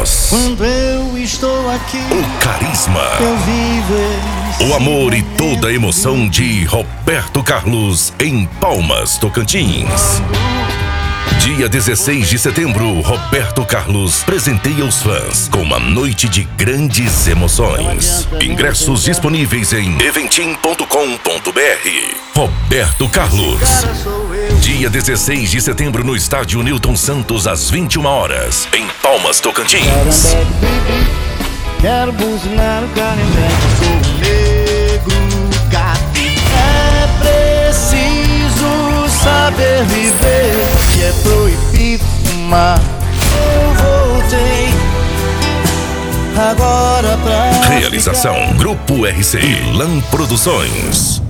voz. Quando eu estou aqui, o carisma, eu vivo o amor e toda a emoção de Roberto Carlos em Palmas, Tocantins. Dia 16 de setembro, Roberto Carlos presenteia os fãs com uma noite de grandes emoções. Ingressos disponíveis em eventim.com.br. Roberto Carlos. Dia 16 de setembro no estádio Newton Santos às 21 horas, em Palmas, Tocantins. Quero buzinar o canindé, sou negro gato. É preciso saber viver, que é proibido fumar. Eu voltei agora pra Realização Grupo RC e LAN Produções.